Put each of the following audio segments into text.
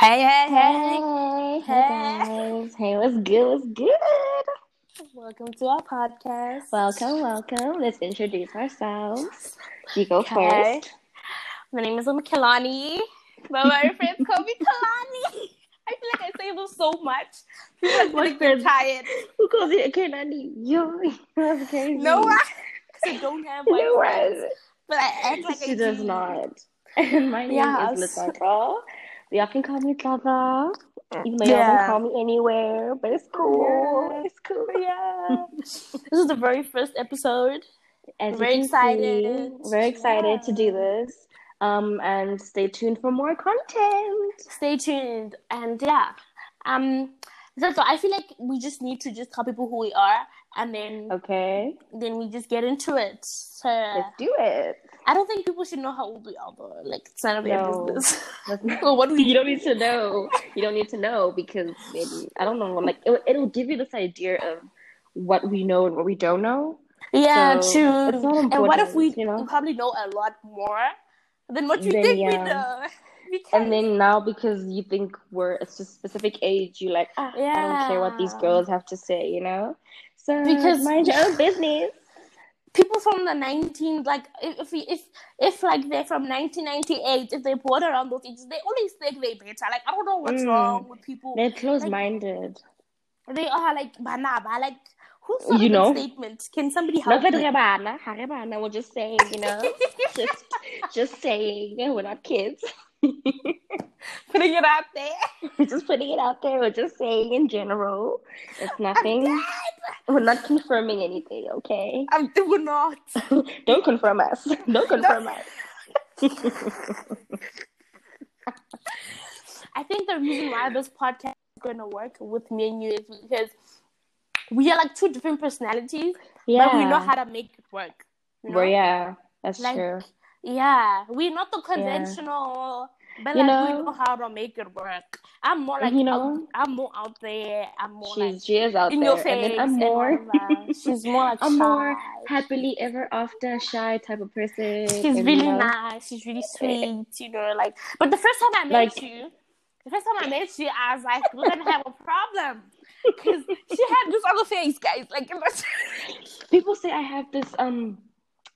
Hey, hey, hey. Hey, hey Hey. guys. Hey, what's good? What's good? Welcome to our podcast. Welcome, welcome. Let's introduce ourselves. You go first. My name is Kalani, but my friends call me Kalani. I feel like I say this so much. People My gonna friends- tired. Who calls you okay, Nani? Yo, that's crazy. No. Because I don't have my No friends. But I act like She I does do. not. And my name Yes. is Lataka. They can call me Tata. Even though you Yeah. often call me anywhere, but it's cool. Yeah. It's cool. Yeah. this is the very first episode. As Very excited. see, very excited to do this. Um, and stay tuned for more content. Stay tuned. And yeah. Um so, so I feel like we just need to just tell people who we are and then Okay, then we just get into it. So let's do it. I don't think people should know how old we are though. Like it's none of their No. business. Well, what do we you don't need to know. You don't need to know because maybe I don't know. Like it, it'll give you this idea of what we know and what we don't know. Yeah, So, true. and what if we, you know? probably know a lot more than what you Then, think we yeah. know? Because, And then now because you think we're a specific age, you're like ah, I don't care what these girls have to say, you know. So Because- mind your own business. People from the 19 like if if, if if like they're from 1998 if they born around those ages they always think they're better like i don't know what's Mm. wrong with people They're close-minded. they are like banaba like who's sort You know? statement can somebody help Not that me? rebana, ha, rebana. We're just saying, you know, just just saying. We're not kids. putting it out there just putting it out there. We're just saying in general. It's nothing. We're not confirming anything, okay? i'm doing not Don't confirm us. Don't confirm us. i think the reason why this podcast is going to work with me and you is because we are like two different personalities Yeah. but we know how to make it work you know? Well, yeah, that's Like, true. Yeah, we're not the conventional, but You like know- we know how to make it work. I'm more like You know- out, I'm more out there. I'm more like She's she is out in there, your face. and then I'm more. She's more like I'm shy. more happily ever after shy type of person. She's and, you really know, nice. She's really sweet. You know, like. But the first time I met Like- you, the first time I met you, I was like, we're gonna have a problem because she had this other face, guys. Like, People say I have this um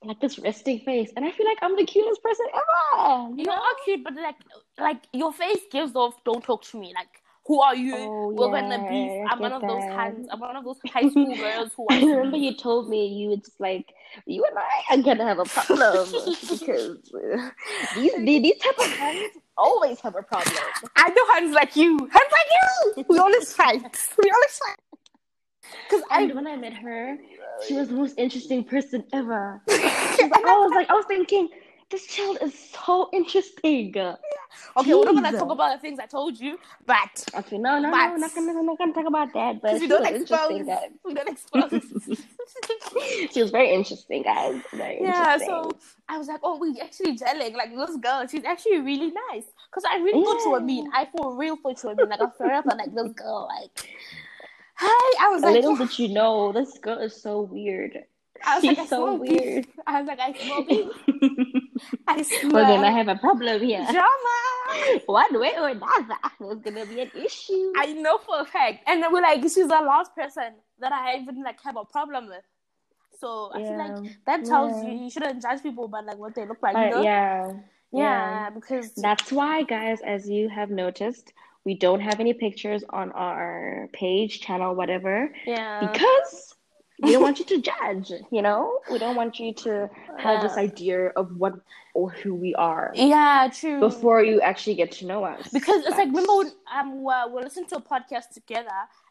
like this resting face, and I feel like I'm the cutest person ever. you are cute, but like, like your face gives off. Don't talk to me. Like. Who are you? Oh, We're gonna yeah, beef. I I'm one of those that. kinds. I'm one of those high school girls who I remember you told me you would just like you and I are gonna have a problem because uh, these these type of hands always have a problem. I know hands like you. Hands like you. We always fight. We always fight. Because I when I met her, she was the most interesting person ever. She I was like, I was thinking, this child is so interesting. okay, we're not gonna talk about the things I told you, but Okay, no, no, no, But- we're not gonna, we're not gonna talk about that. But we she don't was expose. guys. We don't expose. She was very interesting, guys. Very yeah, interesting. so I was like, oh, we actually gelling. Like this girl, she's actually really nice. Because I really thought you were Yeah. mean. I for real thought you were mean. Like I forever like this girl. Like, I was a like, little yeah. did you know, this girl is so weird. I was She's like, I so smell beef. weird. I was like, I beef. I smell We're gonna have a problem here. drama. One way or another, there's gonna be an issue. I know for a fact. And then we're like, she's the last person that I even like have a problem with. So I feel like that tells yeah. you you shouldn't judge people by like what they look like. Uh, you know? yeah, yeah, because That's why, guys, as you have noticed, we don't have any pictures on our page, channel, whatever, yeah, because we don't want you to judge. You know, we don't want you to have this idea of what or who we are yeah, true. before you actually get to know us. because it's like remember when um we're, we're listening to a podcast together.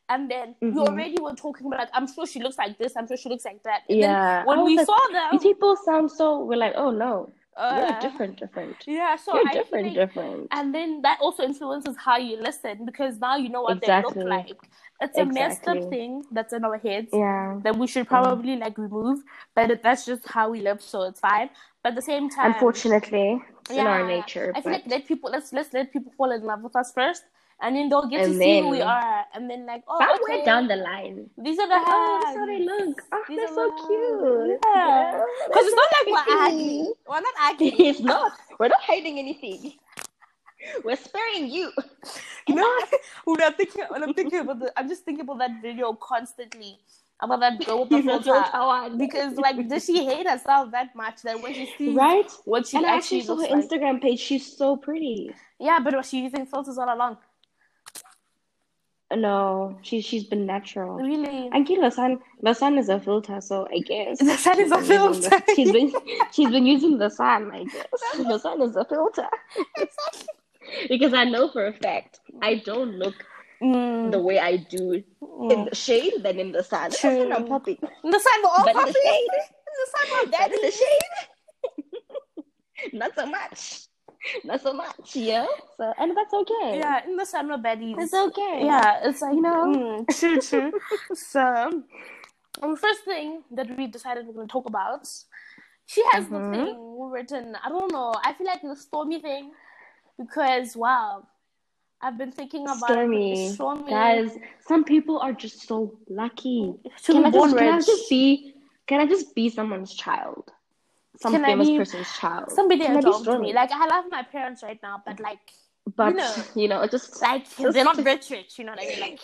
And then we Mhm. already were talking about like I'm sure she looks like this, I'm sure she looks like that. And Yeah, when we like, saw them, These people sound so. We're like, oh no, uh, different, different. Yeah, so You're I different, like- different. And then that also influences how you listen because now you know what Exactly. they look like. It's a messed up thing that's in our heads Yeah. that we should probably like remove, but that's just how we live, so it's fine. But at the same time, Unfortunately, it's in our nature. I feel like let people let's let's let people fall in love with us first, and then they'll get And to see who we are, and then like oh Somewhere okay, down the line. these are the Oh, that's hands. how they look. Oh, These they're are so the cute. Yeah. Because it's not like we're ugly. We're not ugly. It's not. We're not hiding anything. We're sparing you. You know, when I'm thinking, when I'm thinking about the, I'm just thinking about that video constantly about that girl with the filter. because like, does she hate herself that much that when she sees right what she and actually, actually saw her like, Instagram page. She's so pretty. yeah, but was she using filters all along? No, she's she's been natural. Really? I get the sun. The sun is a filter, so I guess The sun is a she's been using filter. the- she's been she's been using the sun. I guess the sun is a filter because I know for a fact I don't look Mm, the way I do in mm. the shade than in the sun. True. I'm popping, The sun will all but in poppy. the shade, The sun but daddy. in the shade, not so much, not so much. Yeah. So and that's okay. Yeah, in the will baddies. It's okay. Yeah, it's like You know? mm, true, true. so, the first thing that we decided we're gonna talk about, she has Mhm. the thing written. I don't know. I feel like the stormy thing because wow, I've been thinking about Stormy. Stormy, Guys, some people are just so lucky. to Can I, just, can I just be can I just be someone's child? Some Can I famous person's child. Somebody Can me. Like I love my parents right now, but like, but know. you know, just like Just- they're not rich, rich. You know what I mean? Like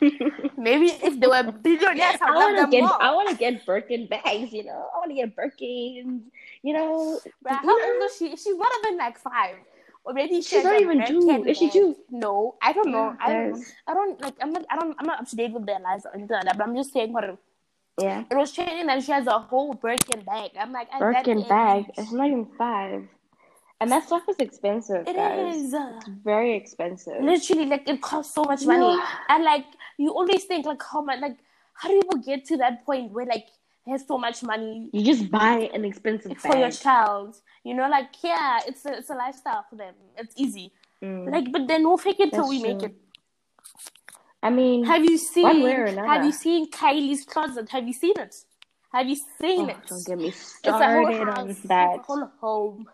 maybe if they were billionaires, I want to them get more. I want to get Birkin bags, you know. I want to get Birkins, you know. You how old is she? She's not even like five. Already, she She's not even two. Is she two? No, I don't know. I don't. I don't like. I'm not. I don't. I'm not up to date with their lives or anything like that. But I'm just saying what Yeah. it was training that she has a whole Birkin bag. I'm like, Birkin bag. It's not even five. And that stuff is expensive, It guys. is It's very expensive. literally like it costs so much money, Yeah. and like you always think like how much like how do people get to that point where like have so much money You just buy an expensive for your child? You know, like yeah, it's a it's a lifestyle for them. It's easy. Mm. Like, but then we'll fake it till That's we make it. I mean, Have you seen? One way or another. Have you seen Kylie's closet? Have you seen it? Have you seen oh, it? don't get me It's a whole started on It's a that. whole home.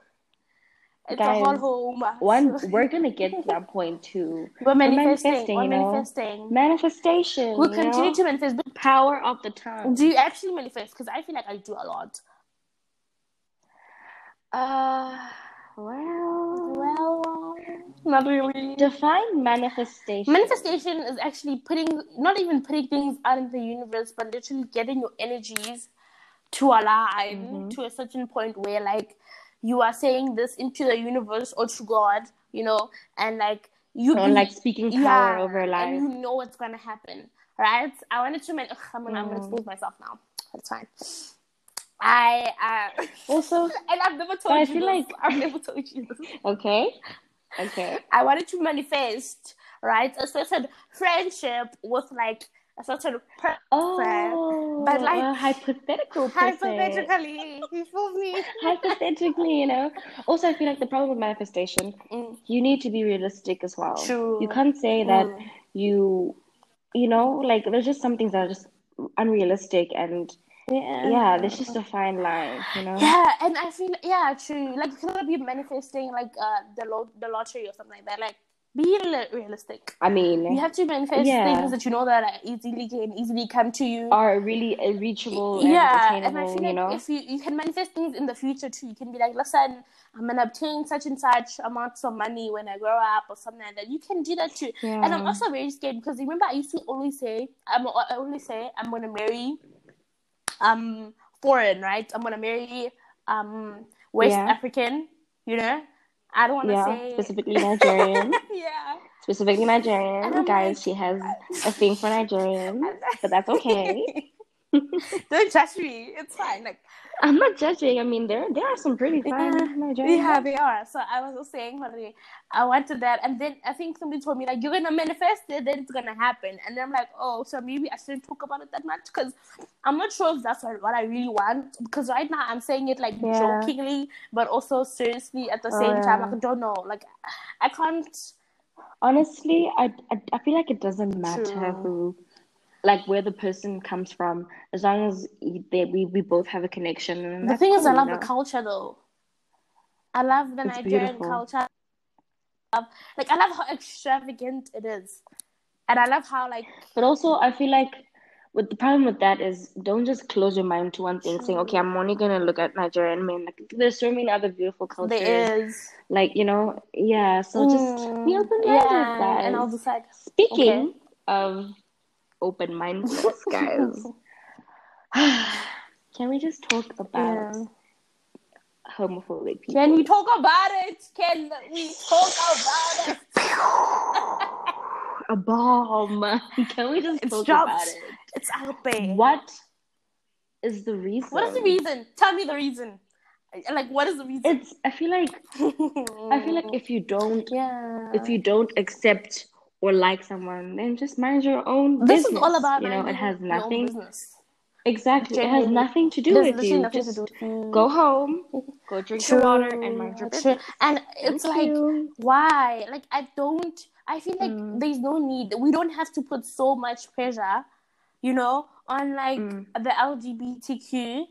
It's Guys, a whole home. One, we're gonna get to that point too. We're manifesting. manifesting, We're you know. manifesting. Manifestation. We'll continue know? to manifest. But power of the tongue. do you actually manifest? Because I feel like I do a lot. Uh, Well, not really. define manifestation. Manifestation is actually putting, not even putting things out in the universe, but literally getting your energies to align Mhm. to a certain point where, like, you are saying this into the universe or to God, you know, and like you Or be- like speaking power yeah, over life. and you know what's gonna happen, right? I wanted to. Man- Ugh, I'm gonna, I'm gonna Mm. expose myself now. That's fine. I uh, Also, and I've never told But I you feel this. like- I've never told you this. okay, okay. I wanted to manifest, right, a certain friendship with like a certain per- Oh, But, like, hypothetical person. hypothetically. You feel me? Hypothetically, you know. Also, I feel like the problem with manifestation, Mm. you need to be realistic as well. True. You can't say that Mm. you, you know, like there's just some things that are just unrealistic, and Yeah. yeah, there's just a fine line, you know. Yeah, and I feel yeah, true. Like you cannot be manifesting like uh the lo- the lottery or something like that. Like be realistic. I mean, You have to manifest Yeah. things that you know that are easily can easily come to you. are really reachable and yeah, and I feel you like know. if you you can manifest things in the future too. You can be like, listen, I'm gonna obtain such and such amounts of money when I grow up or something like that. You can do that too. And I'm also very scared because remember I used to always say I'm I always say I'm gonna marry um foreign, right? I'm gonna marry um West Yeah. African, you know. I don't wanna yeah, say specifically Nigerian. yeah. specifically Nigerian. Guys, like- she has a thing for Nigerians, but that's okay. don't judge me. It's fine. Like I'm not judging. I mean, there there are some pretty fine Yeah. Yeah, they are. So I was just saying, honey, I wanted that, and then I think somebody told me like you're gonna manifest it, then it's gonna happen, and then I'm like, oh, so maybe I shouldn't talk about it that much because I'm not sure if that's what what I really want. Because right now I'm saying it like Yeah. jokingly, but also seriously at the Oh, same time. Like I don't know, like I can't. Honestly, I, I I feel like it doesn't matter True. who, like where the person comes from, as long as they, we we both have a connection. And The thing is, I love you the culture though. I love the It's Nigerian beautiful. culture. I love- Like I love how extravagant it is, and I love how like But also, I feel like With the problem with that is, don't just close your mind to one thing, saying, "Okay, I'm only gonna look at Nigerian men." Like, there's so many other beautiful cultures. There is. Like, you know, yeah. So just be Mm, open-minded, yeah, guys. and I was just like, Speaking of open-mindedness, guys, can we just talk about yeah. homophobic people? Can we talk about it? Can we talk about it? a bomb? Can we just It's talk dropped. about it? It's out there. What is the reason? What is the reason? Tell me the reason. Like, what is the reason? It's. I feel like. I feel like if you don't, yeah. if you don't accept or like someone, then just mind your own business. this business. is all about you know. It has nothing. business. Exactly. It has nothing to do There's with you. Just do. Go home, go drink your water, and mind your business. And it's Thank like, you. why? Like, I don't. I feel like Mm. there's no need. We don't have to put so much pressure, you know, on like Mm. the LGBTQ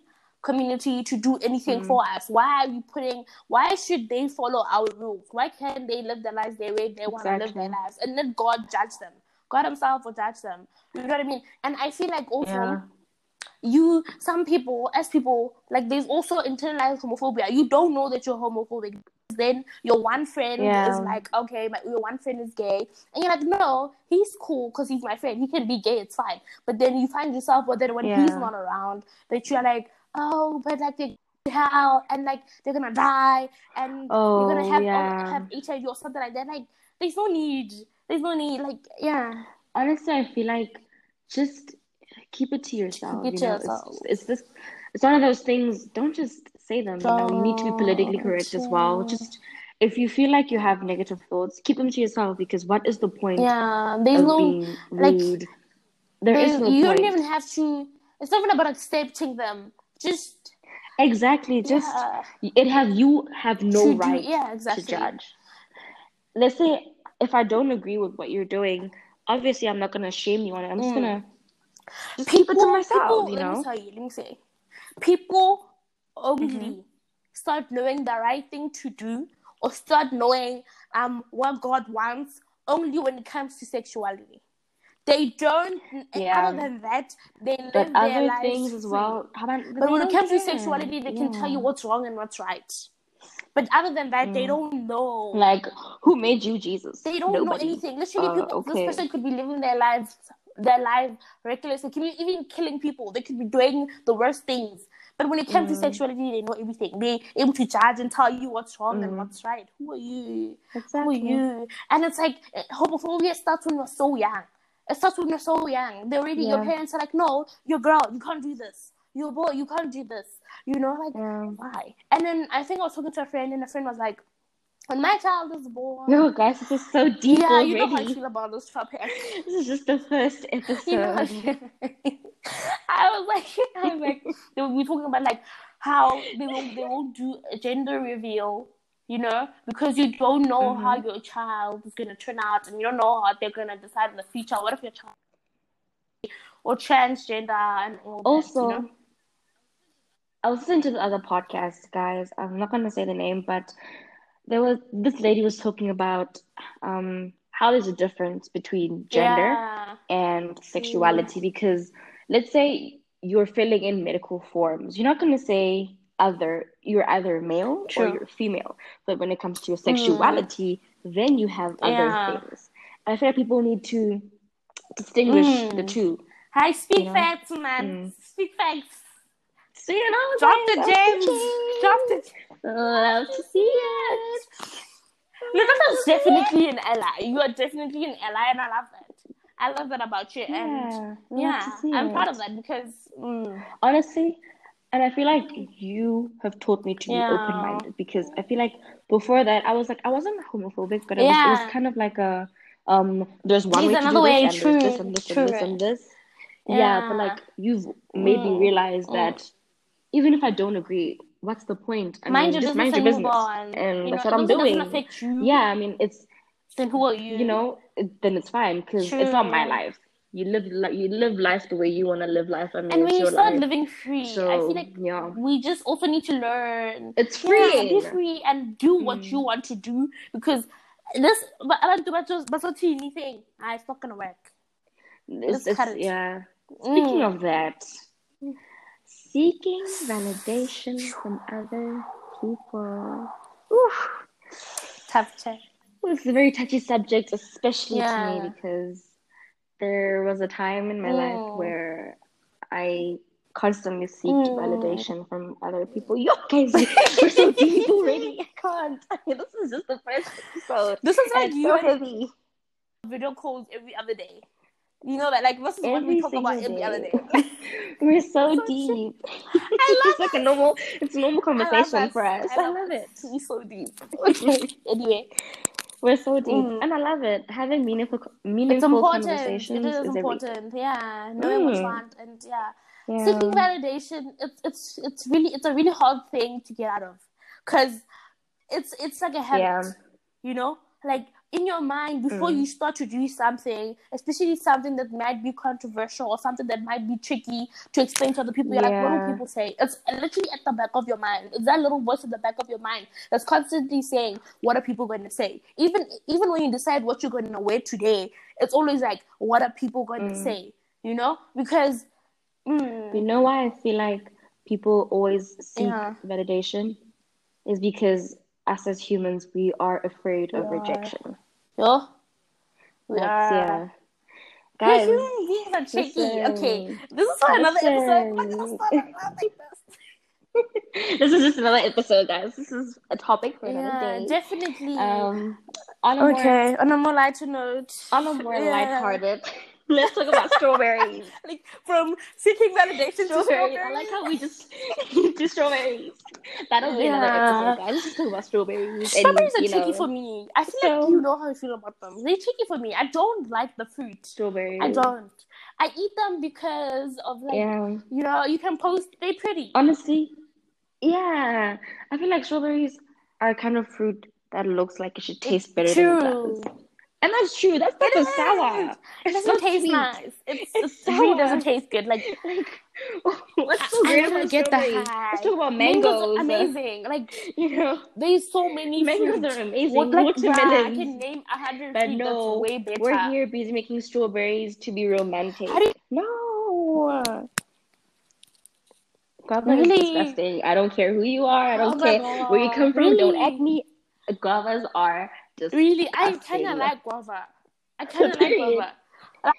community to do anything Mm. for us. Why are we putting? Why should they follow our rules? Why can't they live their lives their way they want to live their lives? And let God judge them. God Himself will judge them. You know what I mean? And I feel like also Yeah. you some people as people like there's also internalized homophobia you don't know that you're homophobic then your one friend Yeah. is like okay my, your one friend is gay and you're like no he's cool because he's my friend he can be gay it's fine but then you find yourself but then when he's not around that you're like oh but like they're hell and like they're gonna die and Oh, you're gonna oh, have yeah. have HIV or something like that like there's no need there's no need like yeah Honestly, I feel like just keep it to yourself. Keep it you know, yourself. it's it's this. It's one of those things. Don't just say them. You know, you need to be politically correct as well. Just if you feel like you have negative thoughts, keep them to yourself because what is the point yeah there's no being like, there is no you point. don't even have to. It's not even about accepting them. Just Exactly. Just yeah, it have you have no to do- right yeah, exactly. to judge. Let's say if I don't agree with what you're doing, obviously I'm not gonna shame you on it. I'm just Mm. gonna just keep it to myself, people, you Let me tell you. Let me say, people only Mm-hmm. start knowing the right thing to do, or start knowing um what God wants only when it comes to sexuality. They don't. Yeah. Other than that, they live But their lives things as well. But they when it comes to sexuality, they can tell you what's wrong and what's right. But other than that, they Mm. don't know. Like, who made you Jesus? They don't Nobody. know anything. Literally, Uh, people. okay. This person could be living their lives, their life reckless. They could be even killing people. They could be doing the worst things. But when it comes to Mm. sexuality, they know everything. They're able to judge and tell you what's wrong and Mm. what's right. Who are you? Who are you? And it's like eh, homophobia starts when you're so young. It starts when you're so young. They're already your parents are like, no, you're a girl, you can't do this. You're a boy, you can't do this. You know, like Yeah. why? And then I think I was talking to a friend, and a friend was like, when my child is born. No, guys, this is so deep Yeah, already. you know how I feel about this topic. This is just the first episode. you know, I was like, I was like, they were talking about like how they won't they won't do a gender reveal, you know, because you don't know Mm-hmm. how your child is gonna turn out, and you don't know how they're gonna decide in the future. What if your child or transgender and all that, Also, you know? I was listening to the other podcast, guys. I'm not gonna say the name, but there was this lady was talking about um how there's a difference between gender Yeah. and sexuality because let's say you're filling in medical forms, you're not gonna say other you're either male True. or you're female. But when it comes to your sexuality, then you have other Yeah. things. I feel like people need to distinguish Mm. the two. Hi, speak You know? facts, man. Mm. Speak facts. So you know, Drop the gems. Drop the. Love to see it. Natasha's definitely an ally. You are definitely an ally, and I love that. I love that about you, and Yeah, love yeah, I'm it. proud of that because mm, Honestly, and I feel like you have taught me to be Yeah. open-minded because I feel like before that I was like I wasn't homophobic, but it, was, it was kind of like a um. There's one There's way to another do way, this, and this true, and this true. and this and this. Yeah, but like you've made me Mm, realize mm. that even if I don't agree, what's the point? I mind mean, your just business mind your and business, on. and you that's know, what I'm doing. doesn't affect you, Yeah, I mean, it's then who are you? you know, it- then it's fine because it's not my life. You live li- you live life the way you want to live life. I mean, and when you start life. living free, I feel like yeah, we just also need to learn. it's Yeah, free. be free and do what Mm. you want to do because this. But I don't do but just but so teeny thing. Ah, It's not gonna work. It's, it's it. yeah. Speaking Mm. of that, seeking validation from other people. Oof. Tough chat. It's a very touchy subject, especially to me, because there was a time in my life Mm. where I constantly seeked Mm. validation from other people. You guys, we're so deep already. I can't. this is just the first episode. This is like you so heavy. video calls every other day. You know that, like, this is what Every we talk about single every other day. day. We're so So deep. I love it's like a normal, it's a normal I love conversation us. for us. I love it. We're so deep. Okay. anyway, We're so deep, Mm. and I love it. Having meaningful, it's meaningful important. It conversations is everything. important. Yeah, knowing what you Mm. want and yeah. Yeah. seeking validation it's it's it's really it's a really hard thing to get out of because it's it's like a habit Yeah. you know like in your mind before Mm. you start to do something especially something that might be controversial or something that might be tricky to explain to other people you're like what Yeah. will people say it's literally at the back of your mind it's that little voice at the back of your mind that's constantly saying what are people going to say even even when you decide what you're going to wear today it's always like what are people going to Mm. say you know because mm, You know why I feel like people always seek Yeah. validation is because us as humans we are afraid of are. rejection. Yo, we That's- are. yeah. Guys, Guys, human beings are tricky. listen. okay, this is for another episode. We're gonna Listen. start it off like this. this is just another episode, guys. This is a topic for another Yeah, day. definitely. Um, on a more okay, on a more lighter note. on a more Yeah. lighthearted, let's talk about strawberries. Like from seeking validation to Strawberries. strawberries. I like how we just do strawberries. That'll be another Yeah. episode, guys. Let's just talk about strawberries. Strawberries and, are tricky know, for me. I feel So- like you know how I feel about them. They're tricky for me. I don't like the fruit. Strawberries. I don't. I eat them because of like Yeah. you know you can post. They're pretty. Honestly, yeah. I feel like strawberries are a kind of fruit that looks like it should taste better than it True. does. And that's true. That's not It a sour. It doesn't not taste sweet. nice. It's, It's it really sour. doesn't taste good. Like Like, what's I- so I great never about get the high. Let's talk about mangoes, mangoes. amazing. Like You know, there's so many mangoes fruits. are amazing. What, like, bruh, I can name a hundred But no, way better. we're here busy making strawberries to be romantic. You- No. Guava Really? is disgusting. I don't care who you are. I don't Oh care where you come from. Don't act me. Guavas are disgusting. Really, I kind of like guava. I kind of like guava.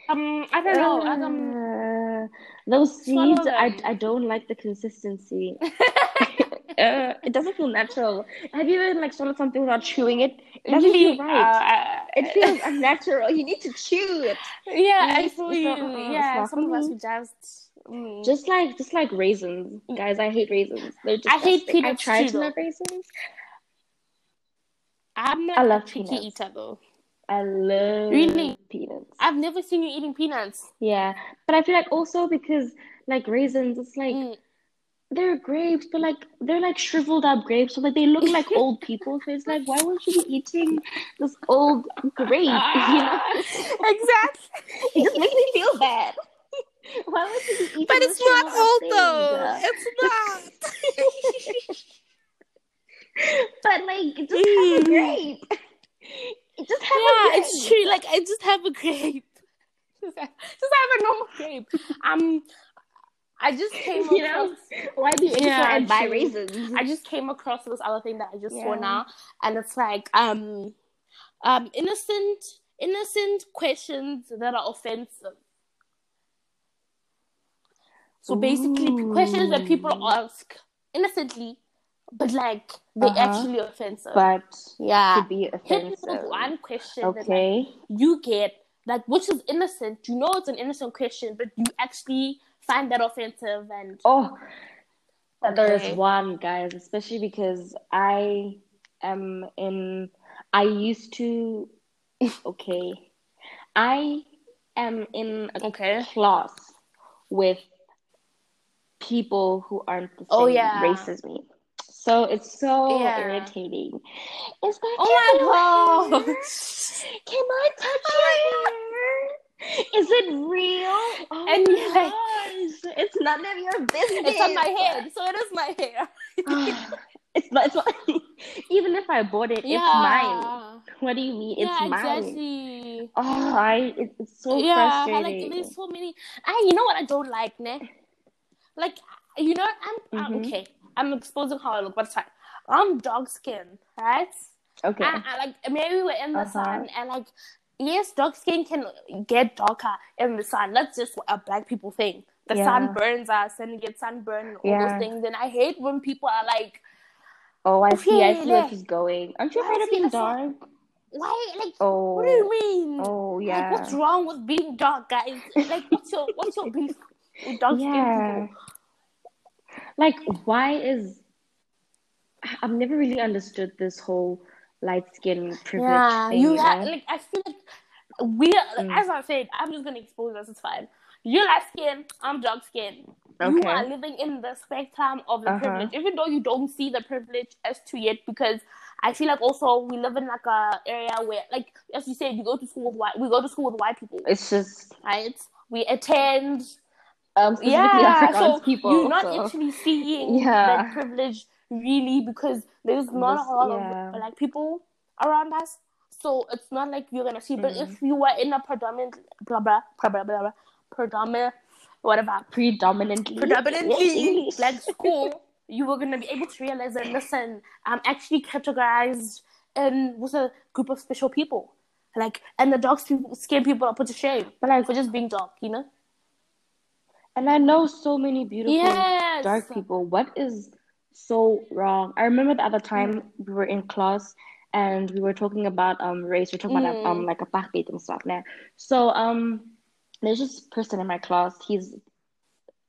Um, I don't know. Like, um, Uh, those seeds, I. I don't like the consistency. uh, it doesn't feel natural. Have you ever like swallowed something without chewing it? It doesn't really, feel right. uh, it feels unnatural. You need to chew it. yeah, I it's feel you. uh, Yeah, some of us we just. mm. Just like just like raisins, guys. I hate raisins. They're just I hate peanuts I tried too, to love raisins. I'm not I love a picky peanuts. eater though. I love Really? peanuts. I've never seen you eating peanuts. Yeah, but I feel like also because like raisins, it's like Mm. they're grapes, but like they're like shriveled up grapes, so like they look like old people. So it's like, why would you be eating this old grape? You know, exactly. it just makes me feel bad. Why would you be eating But it's not old thing? though. It's not. But like, it just have a grape. It just have a yeah, grape. it's true. Like I just have a grape. Just have, just have a normal grape. Um, I just came You know, across. why be Yeah, and buy raisins? I just came across this other thing that I just saw now, and it's like um, um, innocent, innocent questions that are offensive. So basically, questions that people ask innocently, but like they're Uh-huh. actually offensive. but yeah, to be hit offensive. with one question that like, you get like which is innocent. You know it's an innocent question, but you actually find that offensive and Oh, there's one, guys, especially because I am in, I used to, okay, I am in a okay. class with people who aren't the same Oh, yeah. race as me. So it's so Yeah. irritating. It's like, Oh my "Can I- gosh. Can I touch your hair? Is it real? Oh And my like- gosh. It's none of your business. It's on my head, so it is my hair. it's not, it's not even if I bought it, it's mine. What do you mean? It's yeah, mine. exactly. Oh, I it, it's so yeah, frustrating. like there's so many. I you know what I don't like, ne? Like you know I'm, I'm Mhm. okay. I'm exposing how I look, but it's fine. I'm dark skin, right? okay. And, and, like maybe we're in the Uh-huh. sun, and like yes, dark skin can get darker in the sun. That's just a black people thing. The Yeah. sun burns us, and we get sunburn and all Yeah. those things. And I hate when people are like, oh, I see. I see where yeah. is going. Aren't you afraid of being dark? "Why? Like, Oh. what do you mean? Oh yeah. Like, what's wrong with being dark, guys? Like, what's your what's your beef with dark skin people? Like, why is I've never really understood this whole light skin privilege Yeah, thing. you have like I feel like we like, Mm. as I said, I'm just gonna expose us. It's fine. You're light skin, I'm dark skin. You are living in the spectrum of the Uh-huh. privilege, even though you don't see the privilege as to yet, because I feel like also we live in like a area where, like as you said, you go to school with white, we go to school with white people, It's just right? We attend, um yeah. So people. you're not so- actually seeing Yeah. that privilege really because there's not a lot yeah. of black people around us. So it's not like you're gonna see. But Mm. if you were in a predominant blah blah blah blah blah, blah predominant whatever predominantly predominantly black school, you were gonna be able to realize that listen, I'm actually categorized in with a group of special people. Like and the dark skin people are put to shame. But like For just being dark, you know? And I know so many beautiful Yes. dark people. What is so wrong? I remember at the other time we were in class and we were talking about um race. We were talking about Mm. um like a apartheid and stuff now. So um there's this person in my class. He's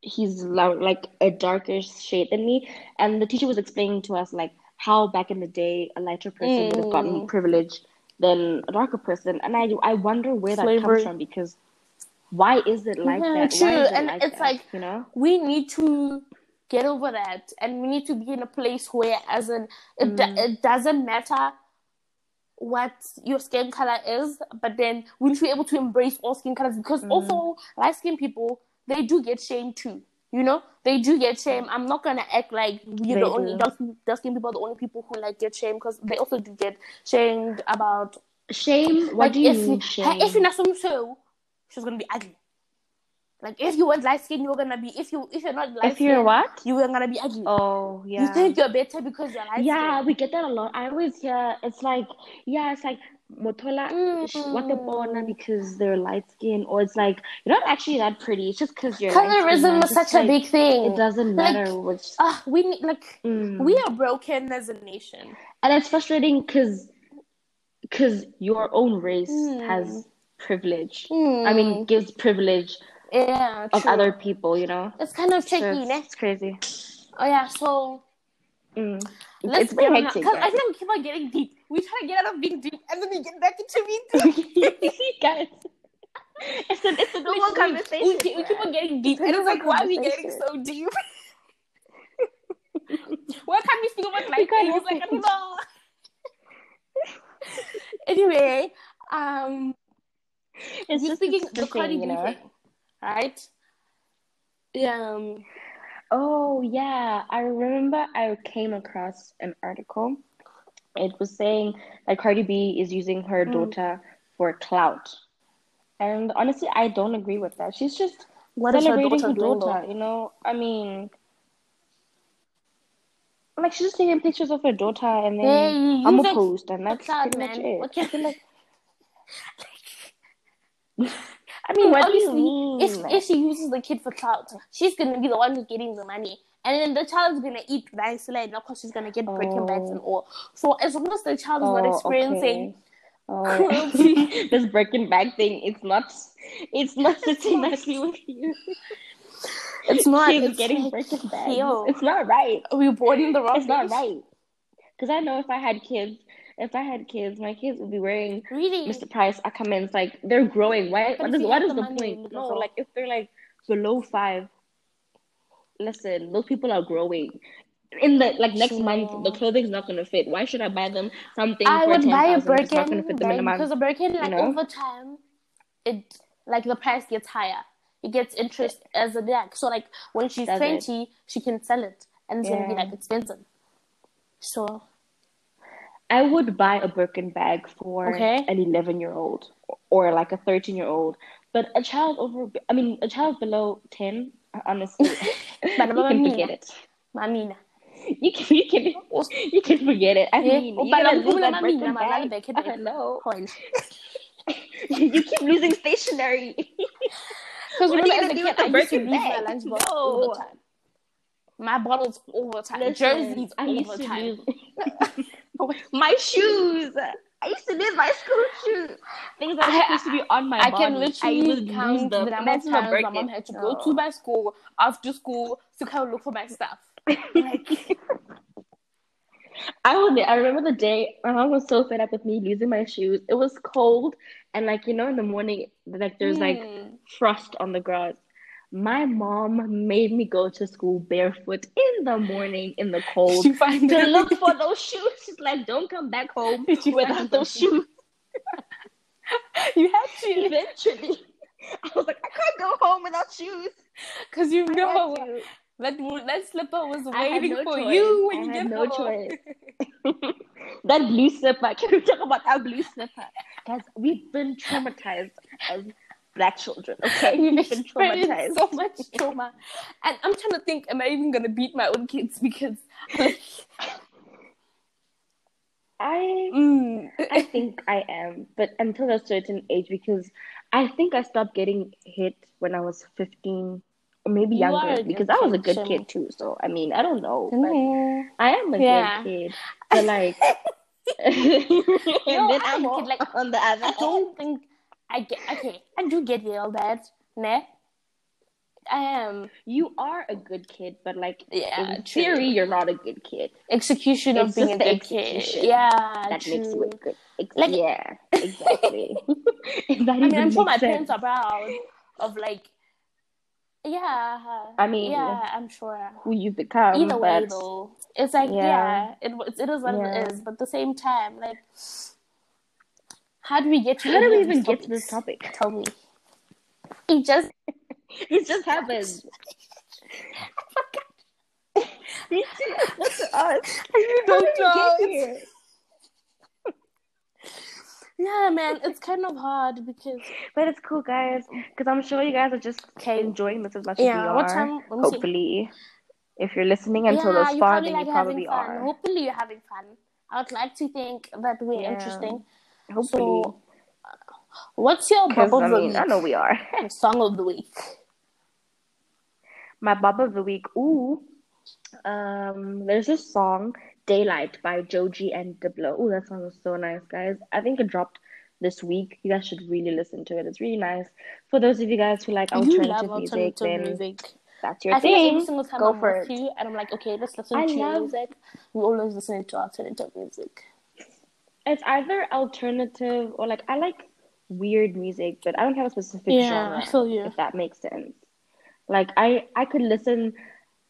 he's like a darker shade than me, and the teacher was explaining to us like how back in the day a lighter person would have gotten Mm. privilege than a darker person, and I I wonder where that comes from because why is it like Yeah, that? true. Why is it And like it's that? like- you know. we need to get over that and we need to be in a place where as in it, do- Mm. it doesn't matter what your skin color is but then we need to be able to embrace all skin colors because Mm. also light skin people they do get shamed too you know they do get shamed i'm not gonna act like you're They the only dark, dark skinned people are the only people who like get shamed because they also do get shamed about Shame? What like do you if mean shame? if you're not so she's gonna be ugly like if you weren't light skinned you're gonna be if you if you're not light If you're what? you are gonna be ugly. Oh yeah. You think you're better because you're light Yeah, we get that a lot. I always hear it's like, yeah, it's like Motola Mm. what the bona because they're light skinned or it's like you're not actually that pretty. It's just because you're Colorism is such a big thing. It doesn't matter Like, which. Ah, we need like Mm. we are broken as a nation. and it's frustrating because because your own race Mm. has privilege. I Mm. mean, gives privilege yeah, of other people. You know, It's kind of So tricky, it's, it's crazy. Oh yeah, so Mm. let's It's very hectic. because I like we keep on getting deep. We try to get out of being deep, and then we get back into being deep. Guys, it's a it's a normal conversation. We, keep- we keep on getting deep, It's and it's like, why are we getting so deep? why can't we speak about like can't? Like I don't know. anyway, um, It's just speaking it's the the Cardi B you know. thing, right? Um, Oh yeah, I remember I came across an article. It was saying that Cardi B is using her Mm. daughter for clout. And honestly, I don't agree with that. She's just what is her celebrating daughter her daughter, you know? I mean, like she's just taking pictures of her daughter and then Hey, I'm a post and that's pretty much it. What can- like, I mean, What obviously, if mean? if she uses the kid for clout, she's gonna be the one who's getting the money, and then the child is gonna eat nicely, and of course she's gonna get breaking bags and oh. all. So as long as the child is not oh, experiencing okay. Oh. cruelty. Oh, this breaking back thing, it's not, it's not sitting nicely with you. It's not. It's getting like, breaking bags. yo. It's not right. we're born in the wrong. It's not right. Because I know if I had kids, if I had kids, my kids would be wearing Really? Mr. Price Ackermans. Like they're growing. Why? What is you what is the point? No, like if they're like below five. Listen, those people are growing. In the like next Sure. month, the clothing's not gonna fit. Why should I buy them something I for would ten buy a thousand? It's not gonna Birkin fit them in a month. because a Birkin, like know? over time, it like the price gets higher. It gets interest as a bag. So like when she's Does it? twenty, she can sell it, and it's gonna be like expensive. So I would buy a Birkin bag for Okay. an eleven year old. or like a 13 year old. But a child over, I mean, a child below 10, honestly, you can forget it. Mamina. You can, you can, you can forget it. I Yeah. mean, Oh, you I'm lose that Birkin bag. beke I beke. know. Point. you keep losing stationery. Because What are remember, you as a kid, I used to my lunchbox all the time. My bottles all the time. Listen, Jerseys all the time. my shoes. I used to lose my school shoes. Things that I- supposed to be on my I body. can literally I lose count them. the number of times my mom had to go to my school after school to come look for my stuff. Like, I will. I remember the day my mom was so fed up with me losing my shoes. It was cold, and like you know, in the morning, like there's like mm, frost on the grass. My mom made me go to school barefoot in the morning in the cold to it. look for those shoes. She's like, "Don't come back home Did you find without those shoes." you had to Eventually, I was like, "I can't go home without shoes." because you I know that that slipper was waiting no for choice. you when I you had get no home. choice. that blue slipper. Can we talk about that blue slipper? Guys, we've been traumatized as black children. Okay, You've been traumatized. so much trauma, and I'm trying to think: Am I even gonna beat my own kids? Because, like, I mm, I think I am, but until a certain age, because I think I stopped getting hit when I was 15 or maybe You younger, because I was a good kid too. So I mean, I don't know, mm. I am a Yeah. good kid. But like, and then I'm I'm kid, like, on the other. I don't think I get okay. I do get yelled at, ne? I am You are a good kid, but like yeah. in true. theory, you're not a good kid. execution of being a good kid. Yeah, That true. makes you a good. Ex- Like- yeah, exactly. I mean, I'm sure my parents are proud of like, yeah. I mean, yeah, I'm sure. Who you become, Either way, though, it's like Yeah. yeah, it it is what Yeah. it is. But at the same time, like, how do we get to how do we even these get to this topic? Tell me. It just It just too. What's us? don't did we get here? Yeah, man, it's kind of hard because But it's cool, guys, because I'm sure you guys are just Okay. enjoying this as much as we yeah. are. What time? Me see. Hopefully, if you're listening until yeah, this far, then like you probably fun. are. Hopefully, you're having fun. I would like to think that we're Yeah. interesting. Hopefully, So, what's your bubble I of the mean, I week? know we are. Song of the week. My bub of the week. Ooh, um, there's this song "Daylight" by Joji and Diplo. Ooh, that song is so nice, guys. I think it dropped this week. You guys should really listen to it. It's really nice. For those of you guys who like you alternative love music, alternative then music. that's your I thing. every single time Go I'm for with it. you, and I'm like, okay, let's listen I to love- music. We always listen to alternative music. It's either alternative or like I like weird music, but I don't have a specific Yeah, genre. I feel you. If that makes sense. Like I I could listen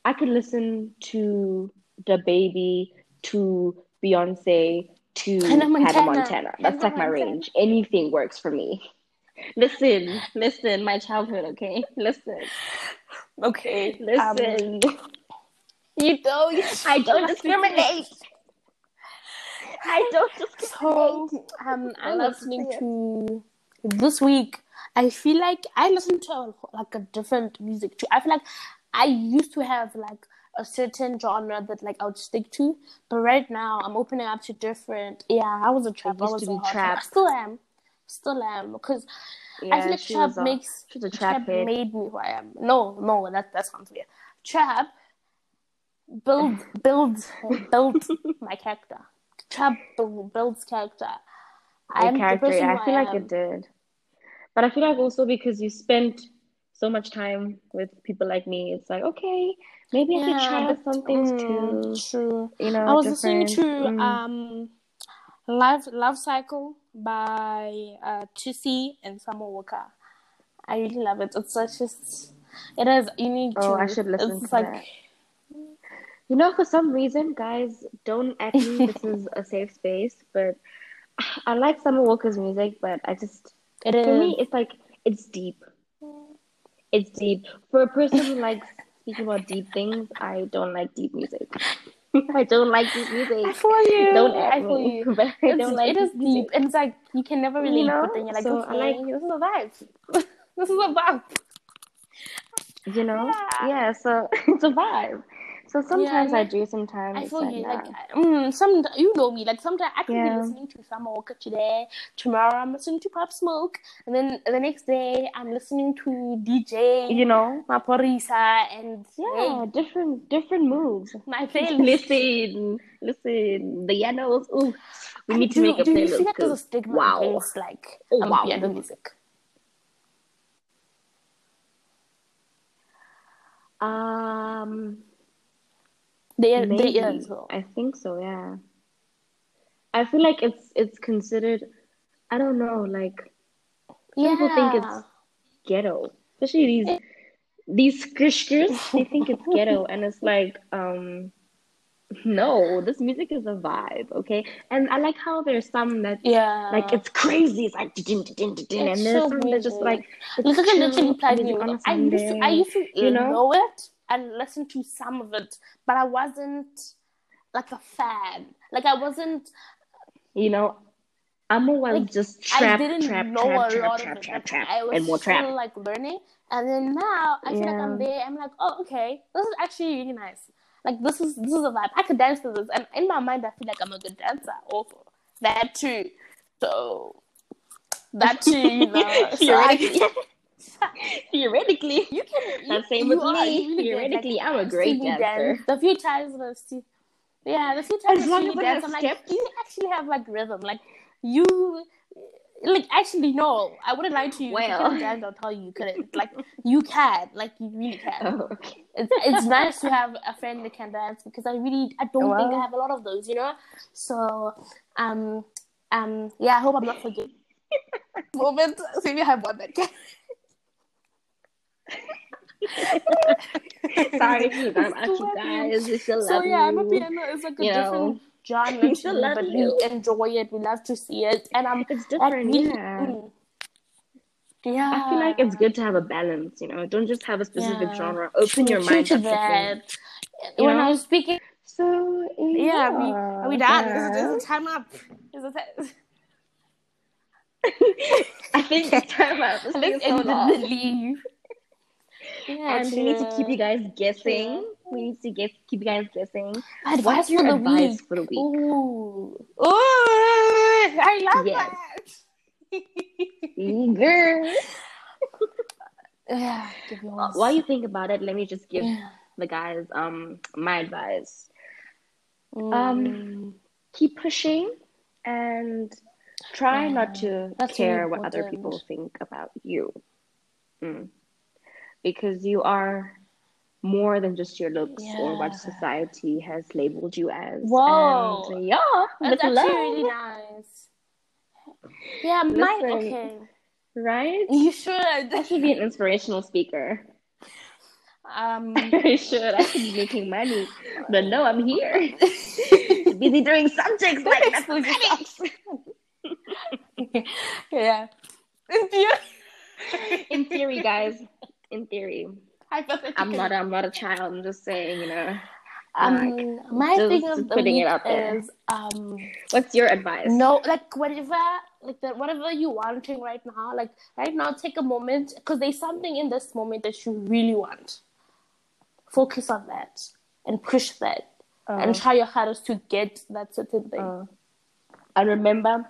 I could listen to the baby to Beyonce to Hannah Hannah Montana. Montana. That's Hannah like my Montana. range. Anything works for me. Listen, listen, my childhood, okay? Listen, Okay, um, listen. you don't. I don't discriminate. I don't. So, um, I I'm listening to this week. I feel like I listen to a, like a different music too. I feel like I used to have like a certain genre that like I would stick to, but right now I'm opening up to different. Yeah, I was a trap. I was to a trap. I still am. Still am because I Yeah, feel like trap a- makes a trap head. made me who I am. No, no, that that sounds weird. Trap build build build my character. Trap builds character. I'm character. Yeah, I feel like it did. But I feel like also because you spent so much time with people like me, it's like, okay, maybe I could try out some things mm, too. True. You know, I was listening to different. Mm. um Love Love Cycle by uh Toosii and Summer Walker. I really love it. It's such just it is you need Oh, I should listen it's to like that. You know, for some reason, guys, don't at me. This is a safe space, but I like Summer Walker's music, but I just it is for me, it's like it's deep. It's deep. For a person who likes speaking about deep things, I don't like deep music. I don't like deep music. I feel you. Don't I feel me. you. But I It's, don't like it is deep, and it's like you can never really You know? but then you're like, So, okay, I like- this is a vibe. this is a vibe. You know? Yeah. Yeah, so it's a vibe. So sometimes I like- do, sometimes I feel like, you. nah. Like, mm, some you know me. Like sometimes I can Yeah. be listening to Summer Walker today. Tomorrow I'm listening to Pop Smoke, and then the next day I'm listening to DJ you know? my Maphorisa and Yeah, different different moves. hey, my playlist. Listen, listen, the Yanos. Ooh, we need to do, make a do you playlist. see that there's a stigma wow. against like Oh, um, wow. piano music? Um, There, maybe. there is. though. I think so. Yeah. I feel like it's it's considered. I don't know. Like Yeah. people think it's ghetto, especially these these skrishkers. They think it's ghetto, and it's like um. No, this music is a vibe, okay? And I like how there's some that yeah. like it's crazy. It's like din, din, din, din, and there's so some that just like Look at the chill literally played me. music on a I used to, I used to you know? know it and listen to some of it, but I wasn't like a fan. Like I wasn't. You know, Amo was Like, just I trap, didn't trap, know trap, a trap, lot trap, of it. trap, trap, I was and more still trap. like learning, and then now I feel like I'm there. I'm like, oh, okay, this is actually really nice. Like this is this is a vibe. I could dance to this, and in my mind, I feel like I'm a good dancer. Also, that too. So that too, you know. so I- Theoretically, You can. You, same with me. really Theoretically, like, I'm a great see dancer. Dance. The few times that I see, yeah, the few times As I long see as you dance, I'm like, you actually have like rhythm. Like you, like actually no, I wouldn't lie to you. You Well. couldn't dance, I'll tell you you couldn't. Like you can. Like you really can. Oh, okay. It's it's nice to have a friend that can dance because I really I don't think I have a lot of those. You know, so um um yeah, I hope I'm not forgetting. Moment, maybe I have one that can. Sorry if you I'm at you guys. We still So yeah. Amapiano is like a you different know. genre We to me, love but you. we enjoy it. We love to see it, and I'm It's different, yeah. mm. yeah. I feel like it's good to have a balance, you know. Don't just have a specific Yeah. genre. Open your mind to up that. You When know? I was speaking, So yeah, we are we done? Is, yeah. is the time up? Is the time? I think it's time out. This I thing think is so it's long. leave. Yeah, And we need to keep you guys guessing. True. We need to get keep you guys guessing. Advice What's your for the advice week. for the week? Ooh, ooh, I love Yes. that. Girl. yeah, Uh, While you think about it, let me just give Yeah. the guys um my advice. Mm. Keep pushing and try not to that's care what other people think about you. Mm. Because you are more than just your looks or what society has labeled you as. Whoa. And yeah, That's actually love, really nice. Yeah, mine. Listen. Okay, right? you should. I should be an inspirational speaker. Um, I should. I should be making money. But no, I'm here. Busy doing subjects like mathematics. yeah. In theory, In theory, guys. In theory. I'm not I'm not a child. I'm just saying, you know. Um, my just thing of the putting it out there. is um. What's your advice? No, like whatever, like the, whatever you're wanting right now, like right now, take a moment because there's something in this moment that you really want. Focus on that and push that Uh, and try your hardest to get that certain thing. uh, and remember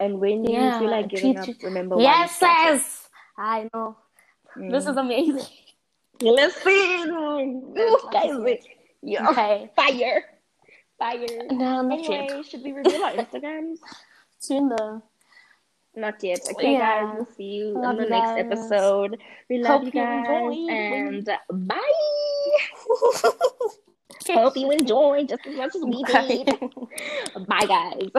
and when you feel like giving treat up, remember yes, yes, I know. Mm. This is amazing. Listen, Ooh, guys, you're Okay, fire, fire. no, not Anyway, yet. should we reveal our Instagrams? Soon though. Not yet. Okay, Yeah. guys. We'll see you Love on the you next guys. episode. We love Hope you you guys, and bye. Hope you enjoyed just as much as we did. Bye, guys.